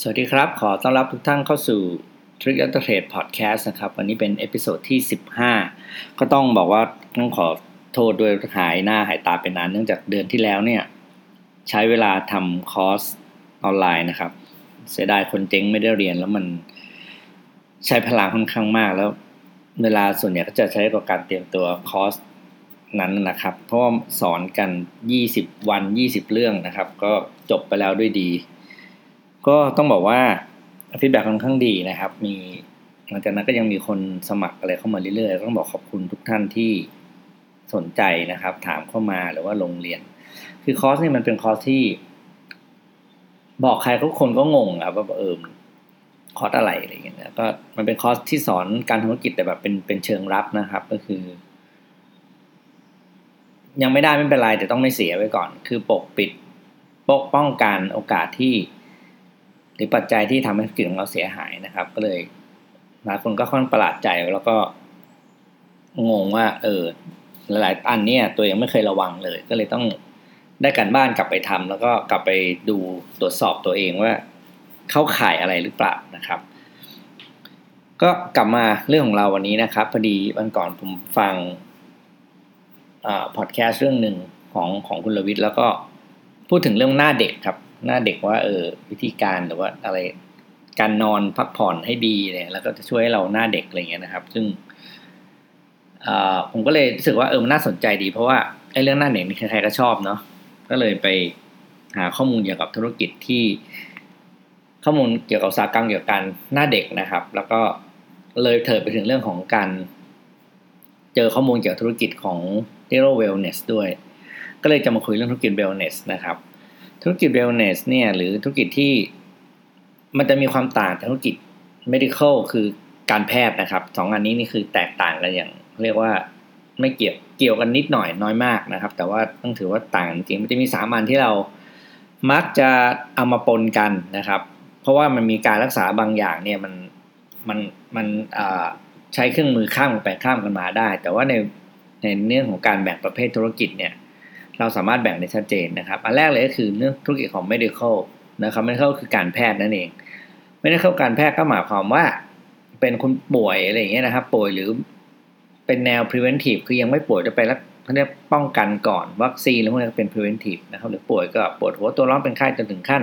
สวัสดีครับ ขอต้อนรับทุกท่านเข้าสู่ Trick a Trade Podcast นะครับ วันนี้เป็น episode ที่ 15 ก็ต้องบอกว่าต้องขอโทษด้วยหายหน้าหายตาไปนานเนื่องจากเดือนที่แล้วเนี่ย ใช้เวลาทำคอร์สออนไลน์นะครับ เสียดายคนเจ๊งไม่ได้เรียนแล้วมันใช้พลังค่อนข้างมาก แล้วเวลาส่วนใหญ่ก็จะใช้กับการเตรียมตัวคอร์สนั้นนะครับ เพราะว่าสอนกัน 20 วัน 20 เรื่องนะครับ ก็จบไปแล้วด้วยดี ก็ต้องบอกว่า feedback ค่อนข้างดีนะครับ มีหลังจากนั้นก็ยังมีคนสมัครอะไรเข้ามาเรื่อยๆ ต้องบอกขอบคุณทุกท่านที่สนใจนะครับ ถามเข้ามาหรือว่าลงเรียน คือคอร์สนี่มันเป็นคอร์สที่ บอกใครทุกคนก็งงครับว่าเออคอร์สอะไรอะไรอย่างเงี้ยก็มันเป็นคอร์สที่สอนการธุรกิจแต่แบบเป็นเป็นเชิงรับนะครับ ก็คือ ยังไม่ได้ไม่เป็นไรแต่ต้องไม่เสียไว้ก่อน คือปกปิดปกป้องกันโอกาสที่ หรือปัจจัยที่ทำให้ธุรกิจของเราเสียหายนะครับ ก็เลยหลายคนก็ค่อนประหลาดใจแล้วก็งงว่า เออหลายๆอันเนี่ยตัวยังไม่เคยระวังเลย ก็เลยต้องได้การบ้านกลับไปทำแล้วก็กลับไปดูตรวจสอบตัวเองว่า เข้าข่ายอะไรหรือเปล่านะครับ ก็กลับมาเรื่องของเราวันนี้นะครับพอดีวันก่อนผมฟังพอดแคสต์เรื่องหนึ่งของของคุณลวิทย์แล้วก็พูดถึงเรื่องหน้าเด็กครับ หน้าเด็กว่า เออ วิธีการหรือว่าอะไรการนอนพักผ่อนให้ดีเนี่ยแล้วก็จะช่วยให้เราหน้าเด็กอะไรเงี้ยนะครับ ซึ่งผมก็เลยรู้สึกว่าเออมันน่าสนใจดี เพราะว่าไอ้เรื่องหน้าเด็กนี่ใครๆก็ชอบเนาะก็เลยไปหาข้อมูลเกี่ยวกับธุรกิจที่ ข้อมูลเกี่ยวกับสากรรมเกี่ยวกับการหน้าเด็กนะครับ แล้วก็เลยเถิดไปถึงเรื่องของการ เจอข้อมูลเกี่ยวกับธุรกิจของ Zero Wellness ด้วย ก็เลยจะมาคุยเรื่องธุรกิจ Wellness นะครับ ธุรกิจ wellness เนี่ยหรือธุรกิจที่มันจะมีความต่างจากธุรกิจ medical คือการแพทย์นะครับสองอันนี้นี่คือแตกต่างกันอย่าง เรียกว่าไม่เกี่ยวเกี่ยวกันนิดหน่อยน้อยมากนะครับ แต่ว่าต้องถือว่าต่างจริงมันจะมีสามอันที่เรามักจะเอามาปนกันนะครับ เพราะว่ามันมีการรักษาบางอย่างเนี่ยมันมันมันใช้เครื่องมือข้ามไปข้ามกันมาได้ แต่ว่าในในเรื่องของการแบ่งประเภทธุรกิจเนี่ย เราสามารถแบ่งได้ชัดเจนนะครับ อันแรกเลยก็คือเรื่องธุรกิจของ medical นะครับ medical คือการแพทย์นั่นเอง medical การแพทย์ก็หมายความว่า เป็นคนป่วยอะไรอย่างเงี้ยนะครับ ป่วยหรือเป็นแนว preventive คือยังไม่ป่วยจะไปแล้วเขาเรียกป้องกันก่อนวัคซีนแล้วพวกนี้เป็น preventive นะครับ หรือป่วยก็ปวดหัวตัวร้อนเป็นไข้จนถึงขั้น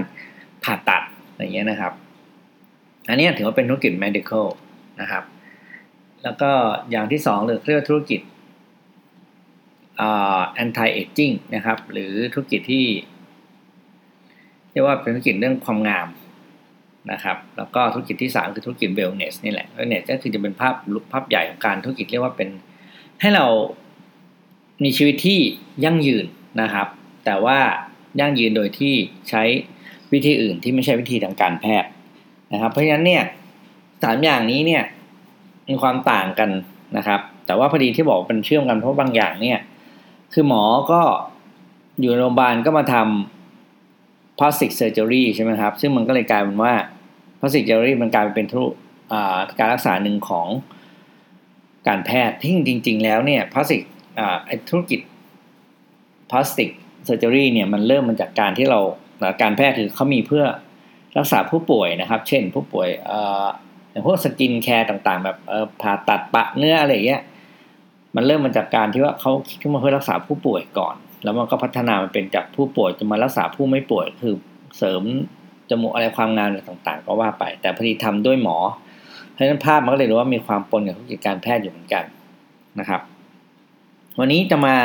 ผ่าตัดอะไรเงี้ยนะครับ อันนี้ถือว่าเป็นธุรกิจ medical นะครับ แล้วก็อย่างที่สองเลยเรียกว่าธุรกิจ anti aging นะครับ หรือธุรกิจที่เรียกว่าเป็นธุรกิจเรื่องความงามนะครับ แล้วก็ธุรกิจที่ 3 คือธุรกิจ wellness นี่แหละ wellness ก็คือจะเป็นภาพภาพใหญ่ของการธุรกิจเรียกว่าเป็นให้เรามีชีวิตที่ยั่งยืนนะครับ แต่ว่ายั่งยืนโดยที่ใช้วิธีอื่นที่ไม่ใช่วิธีทางการแพทย์นะครับ เพราะฉะนั้นเนี่ยสามอย่างนี้เนี่ยมีความต่างกันนะครับ แต่ว่าพอดีที่บอกเป็นเชื่อมกันเพราะบางอย่างเนี่ย คือหมอก็อยู่โรงพยาบาลก็มาทำ plastic surgery ใช่ไหมครับ ซึ่งมันก็เลยกลายเป็นว่า plastic surgery มันกลายเป็นทุการรักษาหนึ่งของการแพทย์ที่จริง ๆ แล้วเนี่ย plastic ธุรกิจ plastic surgery เนี่ยมันเริ่มมาจากการที่เราการแพทย์คือเขามีเพื่อรักษาผู้ป่วยนะครับ เช่นผู้ป่วยอย่างพวก skincare ต่างๆ แบบผ่าตัดปะเนื้ออะไรอย่างเงี้ย มันเริ่มมาจากการที่ว่าเขาคิดขึ้นมาเพื่อรักษาผู้ป่วยก่อน แล้วมันก็พัฒนามันเป็นจากผู้ป่วยจะมารักษาผู้ไม่ป่วย คือเสริมจมูกอะไรความงามอะไรต่างๆ ก็ว่าไป แต่พอดีทำด้วยหมอ เพราะฉะนั้นภาพมันก็เลยรู้ว่ามีความปนกับธุรกิจการแพทย์อยู่เหมือนกันนะครับ วันนี้จะมา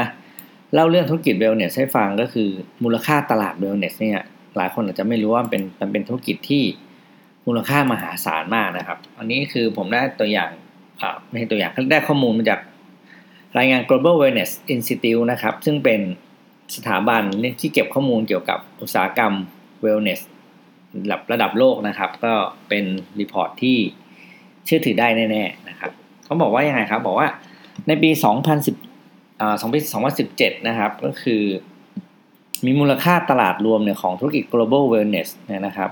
เล่าเรื่องธุรกิจเวลเนสให้ฟังก็คือมูลค่าตลาดเวลเนสเนี่ยหลายคนอาจจะไม่รู้ว่าเป็นมันเป็นธุรกิจที่มูลค่ามหาศาลมากนะครับ อันนี้คือผมได้ตัวอย่างไม่ใช่ตัวอย่างได้ข้อมูลมาจาก รายงาน Global Wellness Institute นะครับ ซึ่งเป็นสถาบันที่เก็บข้อมูลเกี่ยวกับอุตสาหกรรม wellness ระดับระดับโลกนะครับ ก็เป็นรีพอร์ตที่เชื่อถือได้แน่ๆนะครับเขาบอกว่ายังไงครับ บอกว่าในปี 2010อ่า2017 นะครับ ก็คือมีมูลค่าตลาดรวมเนี่ยของธุรกิจ global wellness เนี่ยนะครับ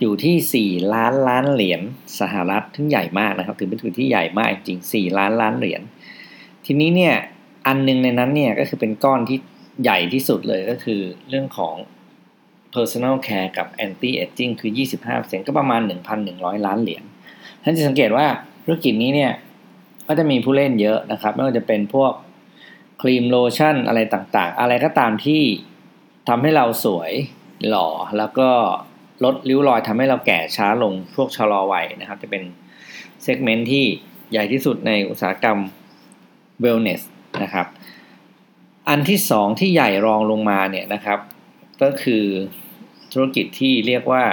อยู่ที่ 4 ล้านล้านเหรียญสหรัฐที่ใหญ่มากนะครับ ถือเป็นธุรกิจที่ใหญ่มากจริง 4 ล้านล้านเหรียญ ทีนี้เนี่ยอันนึงในนั้นเนี่ยก็คือเป็นก้อนที่ใหญ่ที่สุดเลยก็คือเรื่องของ personal care กับ anti aging คือ 25%ก็ประมาณ 1,100 ล้านเหรียญท่านจะสังเกตว่าธุรกิจนี้เนี่ยก็จะมีผู้เล่นเยอะนะครับ ไม่ว่าจะเป็นพวกครีมโลชั่นอะไรต่างๆ อะไรก็ตามที่ทำให้เราสวยหล่อ แล้วก็ลดริ้วรอยทำให้เราแก่ช้าลงพวกชะลอวัยนะครับ จะเป็นเซกเมนต์ที่ใหญ่ที่สุดในอุตสาหกรรม wellness นะครับ อันที่สองที่ใหญ่รองลงมาเนี่ยนะครับ ก็คือธุรกิจที่เรียกว่า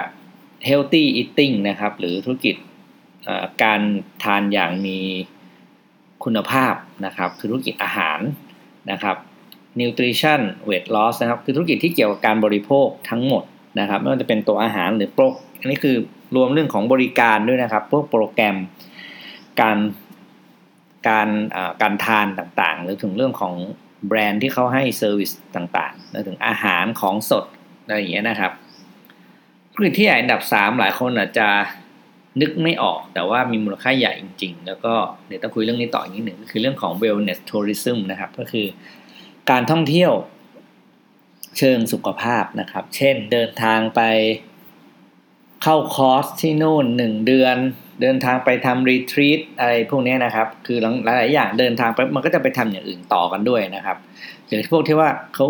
healthy eating นะครับ หรือธุรกิจการทานอย่างมีคุณภาพนะครับ คือธุรกิจอาหารนะครับ nutrition weight loss นะครับ คือธุรกิจที่เกี่ยวกับการบริโภคทั้งหมดนะครับ ไม่ว่าจะเป็นตัวอาหารหรือโปรอันนี้คือรวมเรื่องของบริการด้วยนะครับ พวกโปรแกรมการ การการทานต่างๆ หรือถึงเรื่องของแบรนด์ที่เขาให้ service ต่างๆถึงอาหารของสดอะไรอย่างเงี้ยนะครับธุรกิจที่ใหญ่อันดับ 3 หลายคนอาจจะนึกไม่ออกแต่ว่ามีมูลค่าใหญ่จริง ๆ แล้วก็เดี๋ยวต้องคุยเรื่องนี้ต่ออีกนิดหนึ่งคือเรื่องของ wellness tourism นะครับก็คือการท่องเที่ยวเชิงสุขภาพนะครับ เช่นเดินทางไปเข้าคอร์สที่นู่นหนึ่งเดือน เดินทางไปทำรีทรีตอะไรพวกนี้นะครับ คือหลายๆอย่างเดินทางไปมันก็จะไปทำอย่างอื่นต่อกันด้วยนะครับหรือพวกที่ว่าเขา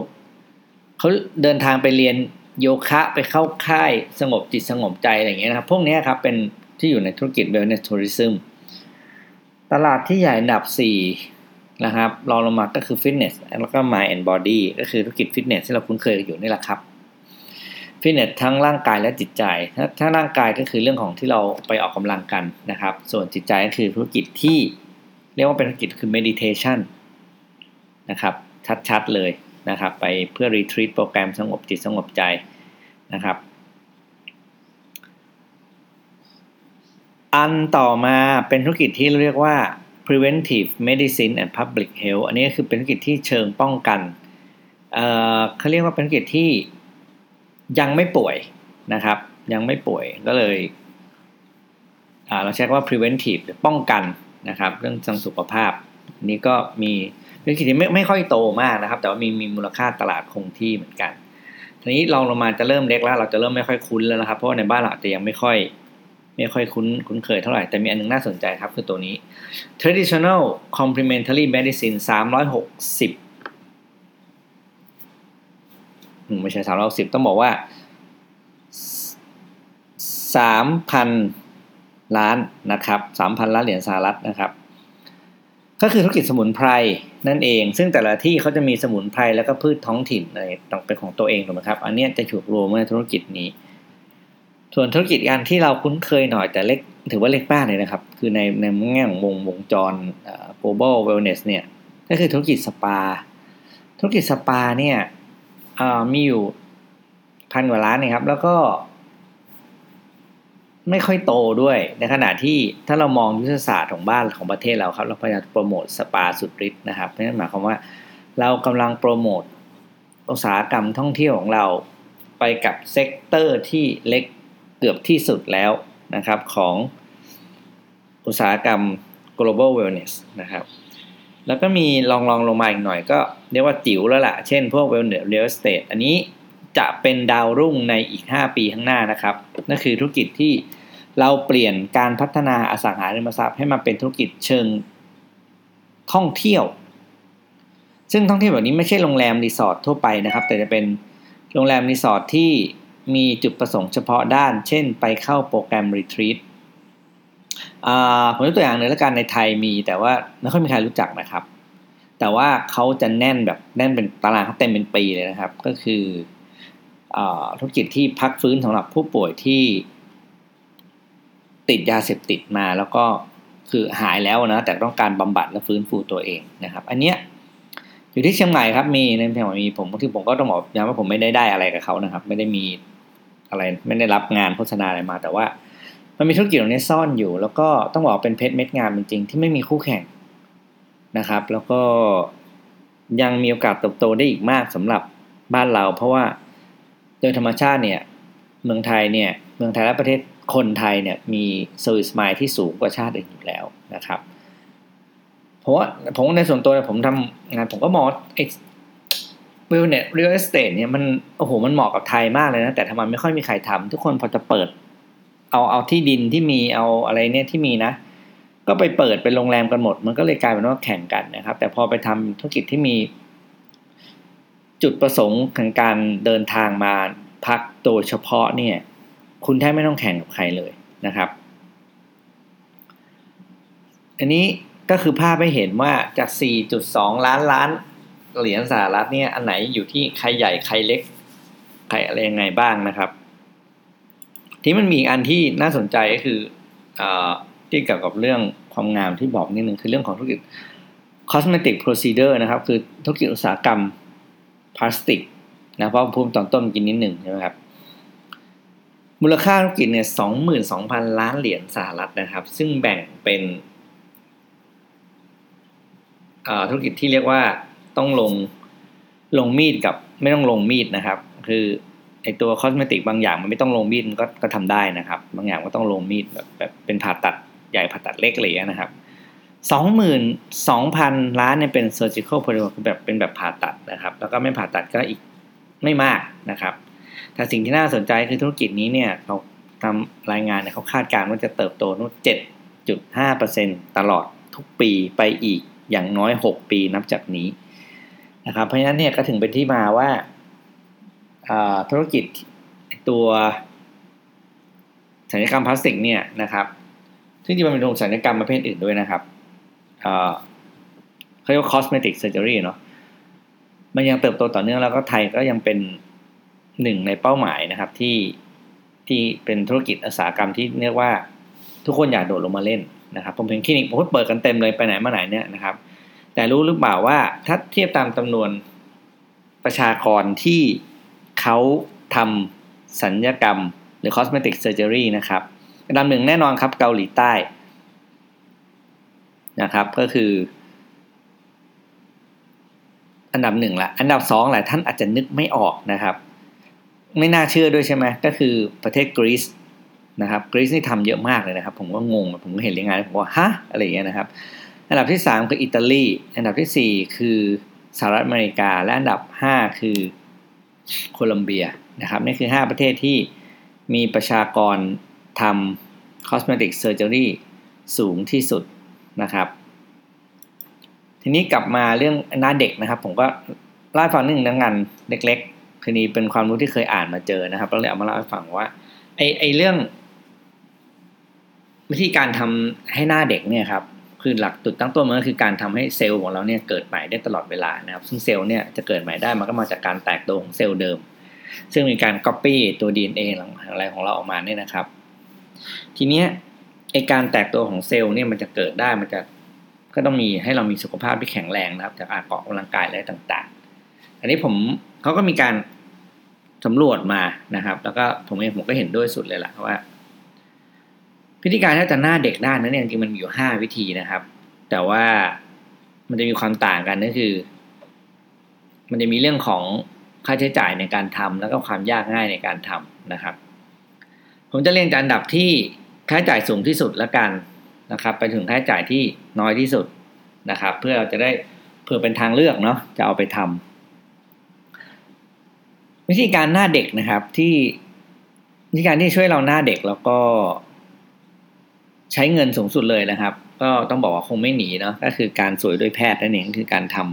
เขาเดินทางไปเรียนโยคะไปเข้าค่ายสงบจิตสงบใจอะไรอย่างเงี้ยนะครับ พวกนี้ครับเป็นที่อยู่ในธุรกิจ wellness tourism ตลาดที่ใหญ่อันดับ 4 นะครับรองลงมาก็คือ fitness แล้วก็ mind and body ก็คือธุรกิจ fitness ที่เราคุ้นเคยอยู่นี่แหละครับ ฟิตเนสทั้งร่างกายและจิตใจถ้าถ้าร่างกายก็คือเรื่องของที่เราไปออกกำลังกันนะครับ ส่วนจิตใจก็คือธุรกิจที่เรียกว่าเป็นธุรกิจคือ meditation นะครับ ชัดๆเลยนะครับ ไปเพื่อ retreat โปรแกรมสงบจิตสงบใจนะครับ อันต่อมาเป็นธุรกิจที่เรียกว่า preventive medicine and public health อันนี้คือเป็นธุรกิจที่เชิงป้องกันเเขาเรียกว่าเป็นธุรกิจที่ ยังไม่ป่วยนะครับ ยังไม่ป่วยก็เลยเราใช้คำว่า preventive ป้องกันนะครับ เรื่องทางสุขภาพ นี้ก็มีธุรกิจที่ไม่ไม่ค่อยโตมากนะครับ แต่ว่ามีมีมูลค่าตลาดคงที่เหมือนกันทีนี้ลองลงมาจะเริ่มเล็กแล้ว เราจะเริ่มไม่ค่อยคุ้นแล้วนะครับ เพราะว่าในบ้านเราจะยังไม่ค่อย ไม่ค่อยคุ้นคุ้นเคยเท่าไหร่แต่มีอันนึงน่าสนใจครับคือตัวนี้ traditional complementary medicine 360 ไม่ใช่สามร้อยสิบต้องบอกว่าสามพันล้านนะครับสามพันล้านเหรียญสหรัฐนะครับ ก็คือธุรกิจสมุนไพรนั่นเอง ซึ่งแต่ละที่เขาจะมีสมุนไพรแล้วก็พืชท้องถิ่นอะไรต้องเป็นของตัวเองถูกไหมครับ อันนี้จะถูกรวมในธุรกิจนี้ ส่วนธุรกิจการที่เราคุ้นเคยหน่อยแต่เล็กถือว่าเล็กมากเลยนะครับ คือในในแง่ของวงวงจร global wellness เนี่ยก็คือธุรกิจสปา ธุรกิจสปาเนี่ย มีอยู่พันกว่าล้านนะครับ แล้วก็ไม่ค่อยโตด้วย ในขณะที่ถ้าเรามองยุทธศาสตร์ของบ้านของประเทศเราครับ เราพยายามโปรโมทสปาสุดฤทธิ์นะครับนั่นหมายความว่าเรากำลังโปรโมทอุตสาหกรรมท่องเที่ยวของเราไปกับ sector ที่เล็กเกือบที่สุดแล้วนะครับของอุตสาหกรรม global wellness นะครับ แล้วก็มีลองลองลงมาอีกหน่อยก็เรียกว่าจิ๋วแล้วล่ะ เช่นพวก wellness real estate อันนี้จะเป็นดาวรุ่งในอีก 5 ปีข้างหน้านะครับ นั่นคือธุรกิจที่เราเปลี่ยนการพัฒนาอสังหาริมทรัพย์ให้มาเป็นธุรกิจเชิงท่องเที่ยว ซึ่งท่องเที่ยวแบบนี้ไม่ใช่โรงแรมรีสอร์ททั่วไปนะครับ แต่จะเป็นโรงแรมรีสอร์ทที่มีจุดประสงค์เฉพาะด้าน เช่น ไปเข้าโปรแกรม retreat ผมยกตัวอย่างหนึ่งแล้วกันในไทยมีแต่ว่าไม่ค่อยมีใครรู้จักนะครับ แต่ว่าเขาจะแน่นแบบแน่นเป็นตารางเขาเต็มเป็นปีเลยนะครับ ก็คือเออธุรกิจที่พักฟื้นสำหรับผู้ป่วยที่ ติดยาเสพติดมาแล้วก็คือหายแล้วนะแต่ต้องการบำบัดและฟื้นฟูตัวเองนะครับ อันเนี้ยอยู่ที่เชียงใหม่ครับมีในเชียงใหม่มีผมที่ผมก็ต้องบอกย้ำว่าผมไม่ได้ได้อะไรกับเขานะครับ ไม่ได้มีอะไรไม่ได้รับงานโฆษณาอะไรมา แต่ว่า มันมีธุรกิจตรงนี้ซ่อนอยู่ แล้วก็ต้องบอกเป็นเพชรเม็ดงามจริงๆที่ไม่มีคู่แข่งนะครับ แล้วก็ยังมีโอกาสเติบโตได้อีกมากสำหรับบ้านเรา เพราะว่าโดยธรรมชาติเนี่ยเมืองไทยเนี่ยเมืองไทยและประเทศคนไทยเนี่ยมี service mind ที่สูงกว่าชาติอื่นอยู่แล้วนะครับเพราะว่าผมในส่วนตัวผมทำงานผมก็มองไอ้ wellness real estate เนี่ยมันโอ้โหมันเหมาะกับไทยมากเลยนะ แต่ทำไมไม่ค่อยมีใครทำทุกคนพอจะเปิด เอาเอาที่ดินที่มีเอาอะไรเนี่ยที่มีนะ ก็ไปเปิดเป็นโรงแรมกันหมด มันก็เลยกลายเป็นว่าแข่งกันนะครับ แต่พอไปทำธุรกิจที่มี จุดประสงค์ของการเดินทางมาพักโดยเฉพาะเนี่ย คุณแทบไม่ต้องแข่งกับใครเลยนะครับ อันนี้ก็คือภาพให้เห็นว่าจาก 4.2 ล้านล้านเหรียญสหรัฐเนี่ย อันไหนอยู่ที่ใครใหญ่ใครเล็ก ใครอะไรยังไงบ้างนะครับ ที่มันมีอันที่น่าสนใจก็คืออที่เกี่ยวกับเรื่องความงามที่บอกนิดนึงคือเรื่องของธุรกิจ cosmetic procedure นะครับ คือธุรกิจอุตสาหกรรมพลาสติกนะเพราะพูดตอนต้นกินนิดหนึ่งใช่ไหมครับ มูลค่าธุรกิจเนี่ยสองหมื่นสองพันล้านเหรียญสหรัฐนะครับ ซึ่งแบ่งเป็นธุรกิจที่เรียกว่าต้องลงลงมีดกับไม่ต้องลงมีดนะครับ คือ ไอตัวคอสเมติกบางอย่างมันไม่ต้องลงมีดก็ก็ทำได้นะครับ บางอย่างก็ต้องลงมีดแบบแบบเป็นผ่าตัดใหญ่ผ่าตัดเล็กเลยนะครับสองหมื่นสองพันล้านเนี่ยเป็น surgical p r o คือแบบเป็นแบบผ่าตัดนะครับ แล้วก็ไม่ผ่าตัดก็อีกไม่มากนะครับ แต่สิ่งที่น่าสนใจคือธุรกิจนี้เนี่ยเขาทำรายงานเนี่ยเขาคาดการณ์ว่าจะเติบโตนู่นเจ็ดจุดห้าเปอร์เซ็นตลอดทุกปีไปอีกอย่างน้อยหกปีนับจากนี้นะครับ เพราะฉะนั้นเนี่ยก็ถึงเป็นที่มาว่า ธุรกิจตัวศัลยกรรมพลาสติกเนี่ยนะครับซึ่งจริงๆมันเป็นโรงศัลยกรรมประเภทอื่นด้วยนะครับเขาเรียกว่า cosmetic surgery เนาะมันยังเติบโตต่อเนื่องแล้วก็ไทยก็ยังเป็นหนึ่งในเป้าหมายนะครับที่ที่เป็นธุรกิจอุตสาหกรรมที่เรียกว่าทุกคนอยากโดดลงมาเล่นนะครับ ผมเห็นคลินิกผมเปิดกันเต็มเลยไปไหนมาไหนเนี่ยนะครับ แต่รู้หรือเปล่าว่าถ้าเทียบตามจำนวนประชากรที่ เขาทำสัญญกรรมหรือ cosmetic surgery นะครับอันดับหนึ่งแน่นอนครับเกาหลีใต้นะครับก็คือ อันดับหนึ่งละอันดับสองหลายท่านอาจจะนึกไม่ออกนะครับ ไม่น่าเชื่อด้วยใช่ไหมก็คือประเทศกรีซนะครับกรีซนี่ทำเยอะมากเลยนะครับ ผมก็งงผมก็เห็นรายงานผมว่าฮะอะไรอย่างเงี้ยนะครับ อันดับที่สามคืออิตาลี อันดับที่สี่คือสหรัฐอเมริกา และอันดับห้าคือ โคลัมเบียนะครับนี่คือ 5 ประเทศที่มีประชากรทำ cosmetic surgery สูงที่สุดนะครับ ทีนี้กลับมาเรื่องหน้าเด็กนะครับ ผมก็เล่าฟังนึงนังงานเล็กๆคือนี้เป็นความรู้ที่เคยอ่านมาเจอนะครับเราเลยเอามาเล่าให้ฟังว่าไอไอเรื่อง วิธีการทำให้หน้าเด็กเนี่ยครับ คือหลักจุดตั้งต้นมันก็คือการทำให้เซลล์ของเราเนี่ยเกิดใหม่ได้ตลอดเวลานะครับ ซึ่งเซลล์เนี่ยจะเกิดใหม่ได้มันก็มาจากการแตกตัวของเซลล์เดิม ซึ่งมีการ Copy ตัว DNA อะไรของเราออกมาเนี่ยนะครับ ทีเนี้ยไอ้การแตกตัวของเซลล์เนี่ยมันจะเกิดได้มันจะก็ต้องมีให้เรามีสุขภาพที่แข็งแรงนะครับ จากอาเกาะกำลังกายอะไรต่าง ๆ อันนี้ผมเขาก็มีการสำรวจมานะครับ แล้วก็ผมเองผมก็เห็นด้วยสุดเลยแหละว่า วิธีการถ้าจะหน้าเด็กได้นั้นเนี่ยจริงมันมีอยู่ห้าวิธีนะครับ แต่ว่ามันจะมีความต่างกันก็คือ มันจะมีเรื่องของค่าใช้จ่ายในการทำแล้วก็ความยากง่ายในการทำนะครับ ผมจะเรียงจากอันดับที่ค่าใช้จ่ายสูงที่สุดแล้วกันนะครับ ไปถึงค่าใช้จ่ายที่น้อยที่สุดนะครับ เพื่อเราจะได้เพื่อเป็นทางเลือกเนาะจะเอาไปทำวิธีการหน้าเด็กนะครับที่วิธีการที่ช่วยเราหน้าเด็กแล้วก็ ใช้เงินสูงสุดเลยนะครับ ก็ต้องบอกว่าคงไม่หนีเนาะก็คือการสวยด้วยแพทย์นั่นเองคือการทำ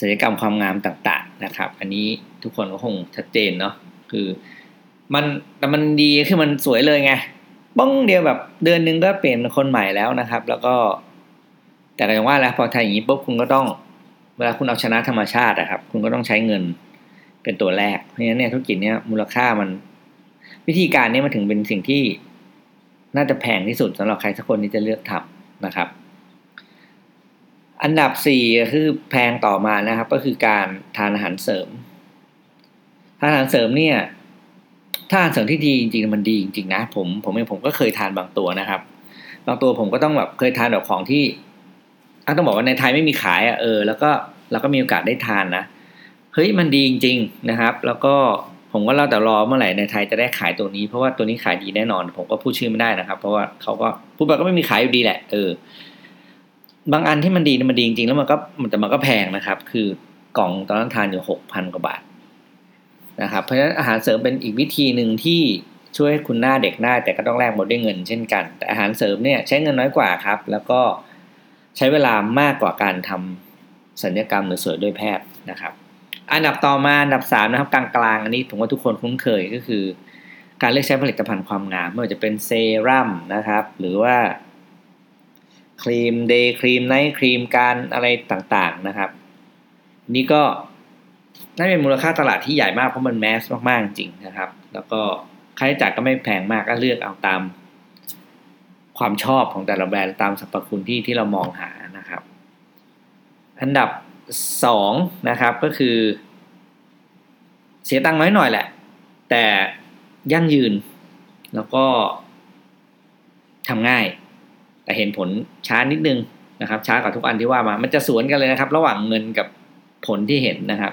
ศัลยกรรมความงามต่างๆนะครับ อันนี้ทุกคนก็คงชัดเจนเนาะคือมันแต่มันดีคือมันสวยเลยไงบ้องเดียวแบบเดือนนึงก็เปลี่ยนคนใหม่แล้วนะครับ แล้วก็ แต่ก็อย่างว่าแล้วพอทำอย่างนี้ปุ๊บคุณก็ต้องเวลาคุณเอาชนะธรรมชาตินะครับ คุณก็ต้องใช้เงินเป็นตัวแรกเพราะฉะนั้นเนี่ยธุรกิจเนี้ยมูลค่ามัน วิธีการนี้มาถึงเป็นสิ่งที่น่าจะแพงที่สุดสำหรับใครสักคนที่จะเลือกทำนะครับ อันดับสี่คือแพงต่อมานะครับ ก็คือการทานอาหารเสริมทานอาหารเสริมเนี่ยถ้าอาหารเสริมที่ดีจริงๆมันดีจริงๆนะผมผมเองผมก็เคยทานบางตัวนะครับ บางตัวผมก็ต้องแบบเคยทานแบบของที่ต้องบอกว่าในไทยไม่มีขายอะเออ แล้วก็เราก็มีโอกาสได้ทานนะเฮ้ยมันดีจริง ๆนะครับ แล้วก็ ผมก็เล่าแต่รอเมื่อไหร่ในไทยจะได้ขายตัวนี้เพราะว่าตัวนี้ขายดีแน่นอน ผมก็พูดชื่อไม่ได้นะครับ เพราะว่าเขาก็พูดไปก็ไม่มีขายอยู่ดีแหละเออบางอันที่มันดีมันดีจริงๆแล้วมันก็มันแต่มันก็แพงนะครับ คือกล่องตอนนั้นทานอยู่หกพันกว่าบาทนะครับ เพราะฉะนั้นอาหารเสริมเป็นอีกวิธีหนึ่งที่ช่วยให้คุณหน้าเด็กได้ แต่ก็ต้องแลกหมดด้วยเงินเช่นกัน แต่อาหารเสริมเนี่ยใช้เงินน้อยกว่าครับ แล้วก็ใช้เวลามากกว่าการทำศัลยกรรมหรือสวยด้วยแพทย์นะครับ อันดับต่อมาอันดับสามนะครับกลางๆอันนี้ผมว่าทุกคนคุ้นเคยก็คือ การเลือกใช้ผลิตภัณฑ์ความงามไม่ว่าจะเป็นเซรั่มนะครับ หรือว่าครีม day cream night cream การอะไรต่างๆนะครับ นี่ก็น่าเป็นมูลค่าตลาดที่ใหญ่มากเพราะมันแมสมากๆจริงนะครับ แล้วก็ค่าใช้จ่ายก็ไม่แพงมากก็เลือกเอาตาม ความชอบของแต่ละแบรนด์ตามสรรพคุณที่ที่เรามองหานะครับ อันดับ สองนะครับก็คือ เสียตังค์น้อยหน่อยแหละ แต่ยั่งยืน แล้วก็ทำง่าย แต่เห็นผลช้านิดนึงนะครับ ช้ากว่าทุกอันที่ว่ามา มันจะสวนกันเลยนะครับ ระหว่างเงินกับผลที่เห็นนะครับ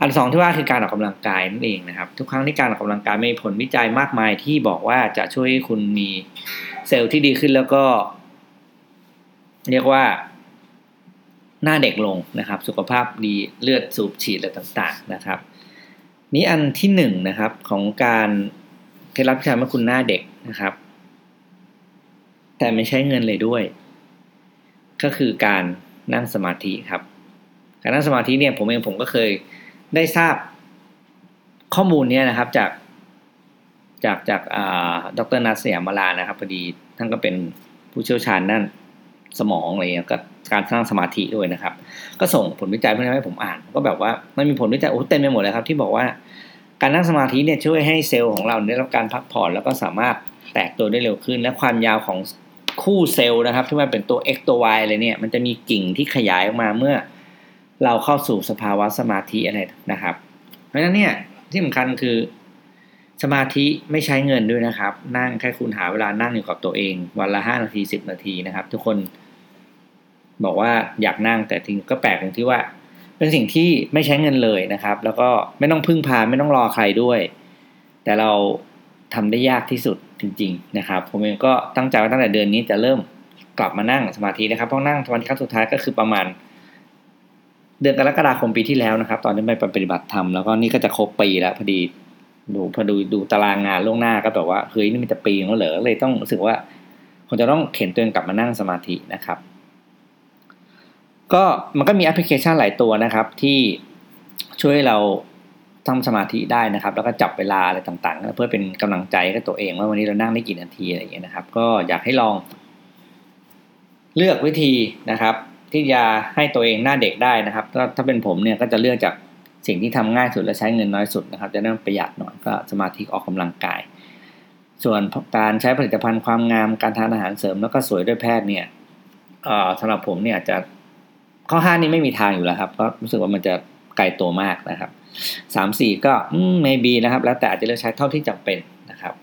อันสองที่ว่าคือการออกกำลังกายนั่นเองนะครับ ทุกครั้งที่การออกกำลังกายมีผลวิจัยมากมายที่บอกว่าจะช่วยให้คุณมีเซลล์ที่ดีขึ้นแล้วก็ เรียกว่า หน้าเด็กลงนะครับ สุขภาพดีเลือดสูบฉีดอะไรต่างๆนะครับ นี้อันที่หนึ่งนะครับของการเคล็ดลับที่ทำให้คุณหน้าเด็กนะครับ แต่ไม่ใช้เงินเลยด้วย ก็คือการนั่งสมาธิครับ การนั่งสมาธิเนี่ยผมเองผมก็เคยได้ทราบข้อมูลเนี้ยนะครับจากจากจากดรนัทเสียมาลานะครับพอดีท่านก็เป็นผู้เชี่ยวชาญด้าน สมองอะไรเงี้ยก็การสร้างสมาธิด้วยนะครับ ก็ส่งผลวิจัยเพื่อให้ผมอ่าน ก็แบบว่ามันมีผลวิจัยโอ้เต็มไปหมดเลยครับ ที่บอกว่าการนั่งสมาธิเนี่ยช่วยให้เซลล์ของเราได้รับการพักผ่อนแล้วก็สามารถแตกตัวได้เร็วขึ้น และความยาวของคู่เซลล์นะครับ ที่มันเป็นตัว x ตัว y อะไรเนี่ย มันจะมีกิ่งที่ขยายออกมาเมื่อ เราเข้าสู่สภาวะสมาธิอะไรนะครับ เพราะฉะนั้นเนี่ยที่สำคัญคือ สมาธิไม่ใช้เงินด้วยนะครับ นั่งแค่คุณหาเวลานั่งอยู่กับตัวเอง วันละห้านาทีสิบนาทีนะครับ ทุกคนบอกว่าอยากนั่งแต่ทิ้งก็แปลกตรงที่ว่า เป็นสิ่งที่ไม่ใช้เงินเลยนะครับ แล้วก็ไม่ต้องพึ่งพาไม่ต้องรอใครด้วย แต่เราทำได้ยากที่สุดจริง ๆ นะครับ ผมเองก็ตั้งใจว่าตั้งแต่เดือนนี้จะเริ่มกลับมานั่งสมาธินะครับเพราะนั่งสมาธิครั้งสุดท้ายก็คือประมาณ เดือนกรกฎาคมปีที่แล้วนะครับ ตอนนี้ไปปฏิบัติธรรมแล้วก็นี่ก็จะครบปีแล้วพอดี ดูพอดูดูตารางงานล่วงหน้าก็แบบว่าเฮ้ยนี่มันจะปีแล้วเหรอเลยต้องรู้สึกว่าคงจะต้องเข็นตัวเองกลับมานั่งสมาธินะครับ ก็มันก็มีแอปพลิเคชันหลายตัวนะครับ ที่ช่วยเราทำสมาธิได้นะครับ แล้วก็จับเวลาอะไรต่างๆ เพื่อเป็นกำลังใจกับตัวเองว่าวันนี้เรานั่งได้กี่นาทีอะไรอย่างเงี้ยนะครับ ก็อยากให้ลอง เลือกวิธีนะครับ ที่จะให้ตัวเองหน้าเด็กได้นะครับถ้าเป็นผมเนี่ยก็จะเลือกจาก สิ่งที่ทำง่ายสุดและใช้เงินน้อยสุดนะครับ จะได้ประหยัดหน่อยก็สมาธิออกกำลังกาย ส่วนการใช้ผลิตภัณฑ์ความงามการทานอาหารเสริมแล้วก็สวยด้วยแพทย์เนี่ยสำหรับผมเนี่ยจะข้อห้านี้ไม่มีทางอยู่แล้วครับก็รู้สึกว่ามันจะไกลตัวมากนะครับสามสี่ก็อืม maybe นะครับ แล้วแต่อาจจะเลือกใช้เท่าที่จำเป็นนะครับ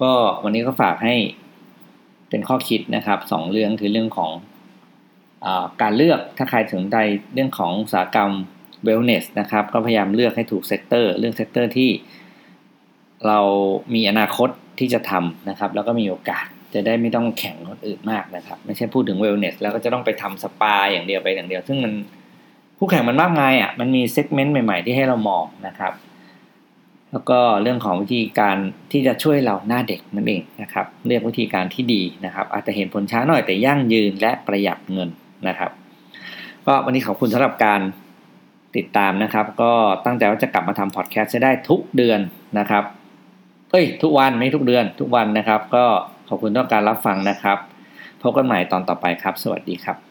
ก็วันนี้ก็ฝากให้เป็นข้อคิดนะครับสองเรื่องคือเรื่องของการเลือกถ้าใครสนใจเรื่องของอุตสาหกรรม wellness นะครับ ก็พยายามเลือกให้ถูก sector เลือก sector ที่เรามีอนาคตที่จะทำนะครับ แล้วก็มีโอกาสจะได้ไม่ต้องแข่งคนอื่นมากนะครับ ไม่ใช่พูดถึง wellness แล้วก็จะต้องไปทำสปาอย่างเดียวไปอย่างเดียว ซึ่งมันผู้แข่งมันมากมายอะมันมีเซกเมนต์ใหม่ๆ ที่ให้เรามองนะครับ แล้วก็เรื่องของวิธีการที่จะช่วยเราหน้าเด็กนั่นเองนะครับ เลือกวิธีการที่ดีนะครับ อาจจะเห็นผลช้าหน่อยแต่ยั่งยืนและประหยัดเงินนะครับ ก็วันนี้ขอบคุณสำหรับการ ติดตามนะครับ ก็ตั้งใจว่าจะกลับมาทำพอดแคสต์ได้ทุกเดือนนะครับเอ้ยทุกวันไม่ทุกเดือนทุกวันนะครับ ก็ขอบคุณต่อการรับฟังนะครับพบกันใหม่ตอนต่อไปครับ สวัสดีครับ